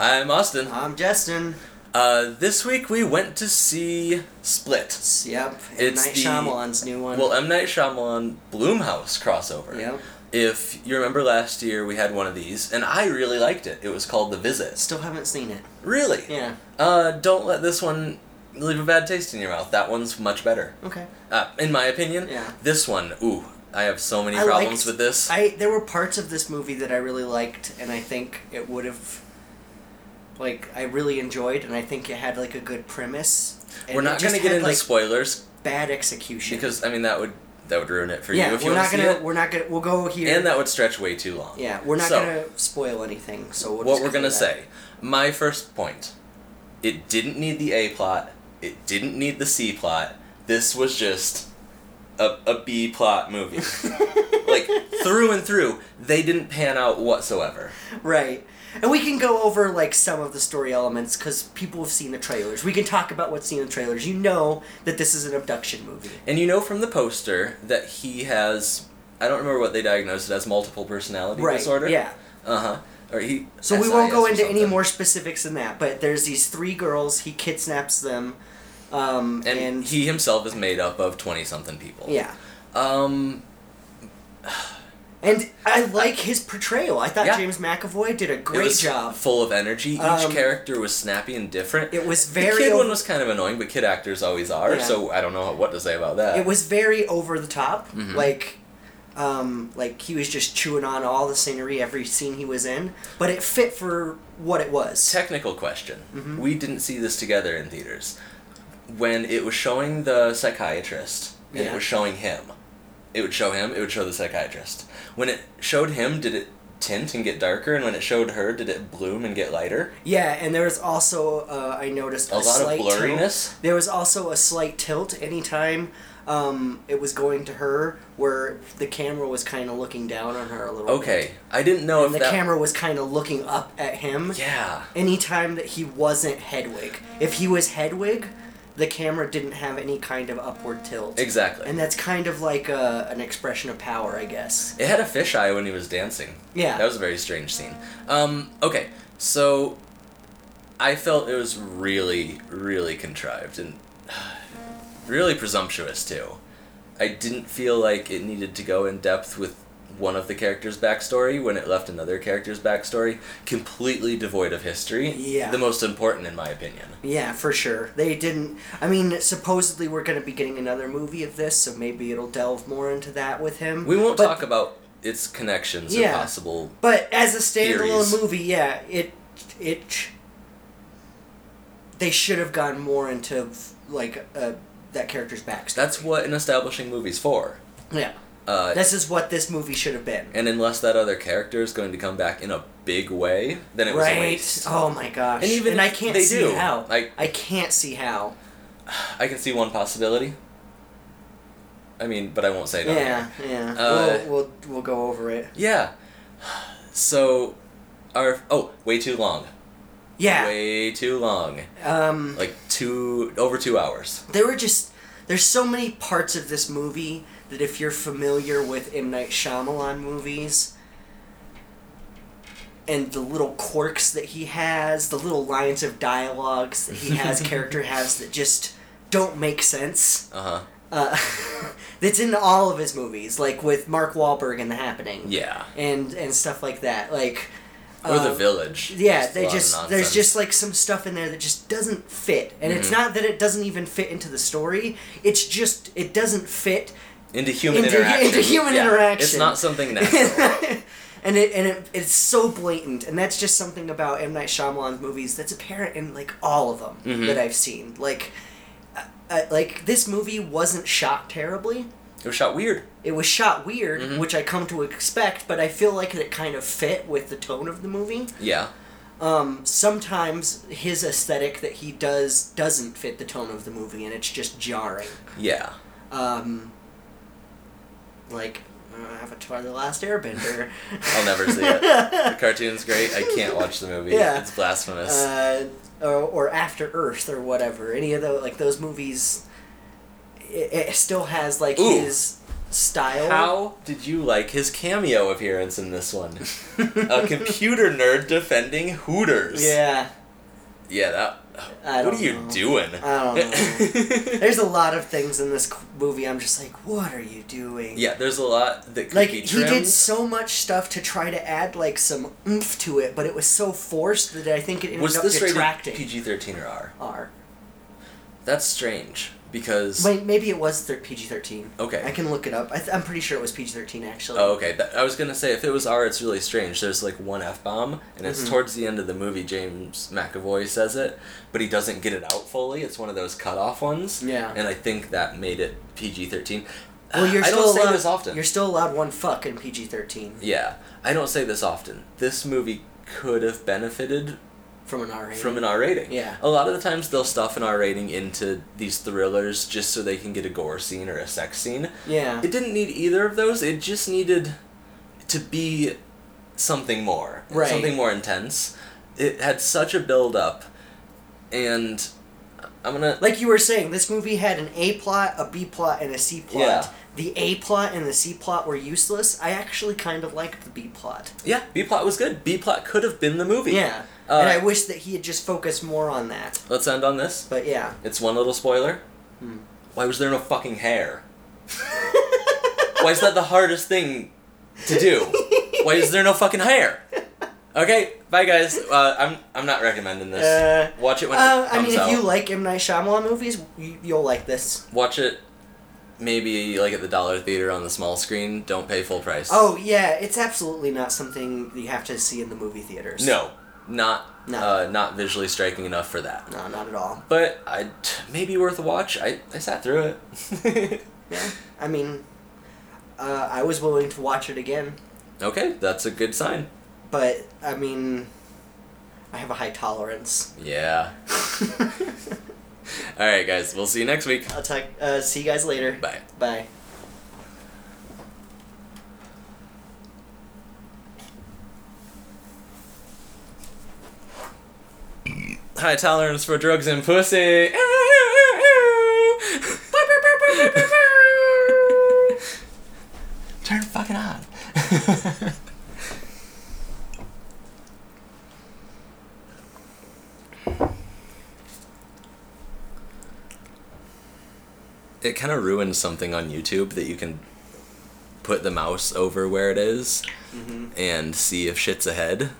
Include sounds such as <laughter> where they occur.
I'm Austin. I'm Justin. Uh, this week we went to see Split. Yep. M. It's Night the- Shyamalan's new one. Well, M Night Shyamalan Blumhouse crossover. Yep. If you remember last year, we had one of these, and I really liked it. It was called The Visit. Still haven't seen it. Really? Yeah. Uh, don't let this one leave a bad taste in your mouth. That one's much better. Okay. Uh, in my opinion. Yeah. This one, ooh, I have so many I problems liked- with this. I there were parts of this movie that I really liked, and I think it would have. Like I really enjoyed, and I think it had like a good premise. We're not going to get had, into like, spoilers bad execution. because I mean that would that would ruin it for yeah, you if we're not want to see gonna we're not gonna we'll go here. and that would stretch way too long. yeah, we're not So- gonna spoil anything. So we'll what we're gonna say. My first point. It didn't need the A plot. It didn't need the C plot. This was just a, a B plot movie. <laughs> like through and through, they didn't pan out whatsoever. Right. And we can go over like some of the story elements because people have seen the trailers. We can talk about what's seen in the trailers. You know that this is an abduction movie. And you know from the poster that he has I don't remember what they diagnosed it as multiple personality Right. disorder. Yeah. Uh huh. Or he. So we won't go into any more specifics than that. But there's these three girls. He kidnaps them. Um, And, and, he himself is made up of twenty something people. yeah. Um. <sighs> And I like his portrayal. I thought Yeah. James McAvoy did a it great was job. Full of energy. Each Um, character was snappy and different. It was The very kid over- one was kind of annoying, but kid actors always are. Yeah. So I don't know what to say about that. It was very over the top. Mhm. Like um, like he was just chewing on all the scenery every scene he was in, but it fit for what it was. Technical question. Mhm. We didn't see this together in theaters. When it was showing the psychiatrist and Yeah. it was showing him, it would show him. It would show the psychiatrist. When it showed him, did it tint and get darker? And when it showed her, did it bloom and get lighter? Yeah, and there was also uh, I noticed a, A, lot of slight tilt. blurriness. There was also a slight tilt anytime um, it was going to her, where the camera was kind of looking down on her a little. bit. Okay, I didn't know And if the that. camera was kind of looking up at him. Yeah. Anytime that he wasn't Hedwig, if he was Hedwig, the camera didn't have any kind of upward tilt. Exactly. And that's kind of like a, an expression of power, I guess. It had a fisheye when he was dancing. Yeah. That was a very strange scene. Um, okay, so I felt it was really, really contrived and <sighs> really presumptuous too. I didn't feel like it needed to go in depth with one of the characters' backstory when it left another character's backstory completely devoid of history. Yeah. The most important, in my opinion. Yeah, for sure. They didn't. I mean, supposedly we're going to be getting another movie of this, so maybe it'll delve more into that with him. We won't But- talk about its connections Yeah. or possible. But as a standalone Theories. movie, yeah, it it they should have gone more into like uh, that character's backstory. That's what an establishing movie's for. yeah. Uh, This is what this movie should have been. And unless that other character is going to come back in a big way, then it was a right? waste. Oh my gosh! And even I can't they see do, how. like- I can't see how. I can see one possibility. I mean, but I won't say no. yeah, yeah. Uh, we'll, we'll we'll go over it. Yeah. So, our oh, way too long. Yeah. Way too long. Um. Like two over two hours. there were just there's so many parts of this movie that if you're familiar with M Night Shyamalan movies and the little quirks that he has, the little lines of dialogues that he has, <laughs> character has that just don't make sense. Uh huh. Uh, that's in all of his movies, like with Mark Wahlberg in The Happening, Yeah. and and stuff like that. Like, Or the um, village. yeah, Just they just there's just like some stuff in there that just doesn't fit, and it's Mhm. not that it doesn't even fit into the story. It's just it doesn't fit, into human into- interaction. into human Yeah, interaction. It's not something natural. <laughs> and it and it, it's so blatant, and that's just something about M Night Shyamalan's movies that's apparent in like all of them Mhm. that I've seen. Like, uh, uh, like this movie wasn't shot terribly. It was shot weird. It was shot weird, Mhm. which I come to expect, but I feel like it kind of fit with the tone of the movie. Yeah. Um, sometimes his aesthetic that he does doesn't fit the tone of the movie, and it's just jarring. Yeah. Um, like uh, Avatar: The Last Airbender. <laughs> I'll never see it. The cartoon's great. I can't watch the movie. Yeah. It's blasphemous. uh, or, or After Earth or whatever. Any of those like those movies. It, it still has like Ooh. his style. How did you like his cameo appearance in this one? a <laughs> computer nerd defending Hooters. Yeah. Yeah, that. What are you know. doing? I don't know. <laughs> There's a lot of things in this movie. I'm just like, what are you doing? yeah, there's a lot that could Like he did so much stuff to try to add like some oomph to it, but it was so forced that I think it ended Was up this rated detracting. PG thirteen or R? R. That's strange because. Wait, maybe it was thir- PG-13. Okay. I can look it up. I th- I'm pretty sure it was PG-13 actually. Oh, okay. That, I was gonna say if it was R, it's really strange. There's like one f bomb, and it's Mhm. towards the end of the movie. James McAvoy says it, but he doesn't get it out fully. It's one of those cut off ones. Yeah. And I think that made it PG thirteen. Well, you're I still don't say allowed, this often. You're still allowed one fuck in PG-13 Yeah, I don't say this often. This movie could have benefited from an R rating. from an R rating. Yeah. A lot of the times they'll stuff an R rating into these thrillers just so they can get a gore scene or a sex scene. yeah. It didn't need either of those. It just needed to be something more. Right. Something more intense. It had such a build up and I'm gonna like you were saying, this movie had an A plot, a B plot, and a C plot. Yeah. The A plot and the C plot were useless. I actually kind of liked the B plot. Yeah, B plot was good. B plot could have been the movie. Yeah. Uh, and I wish that he had just focused more on that. Let's end on this. But yeah. It's one little spoiler. Hmm. Why was there no fucking hair? <laughs> Why is that the hardest thing to do? Why is there no fucking hair? Okay, bye guys. Uh, I'm I'm not recommending this. Uh, Watch it when Uh, it I comes mean, if out. you like M Night Shyamalan movies, you'll like this. Watch it. Maybe like at the dollar theater on the small screen. Don't pay full price. Oh yeah, it's absolutely not something you have to see in the movie theaters. no, not No. Uh, not visually striking enough for that. no, not at all. But I maybe worth a watch. I I sat through it. <laughs> Yeah, I mean, uh, I was willing to watch it again, okay, that's a good sign. but I mean, I have a high tolerance. Yeah. <laughs> All right, guys. We'll see you next week. I'll talk. Uh, see you guys later. Bye. Bye. High tolerance for drugs and pussy. <laughs> Turn fucking on. <laughs> it kind of ruins something on YouTube that you can put the mouse over where it is Mm-hmm. and see if shit's ahead.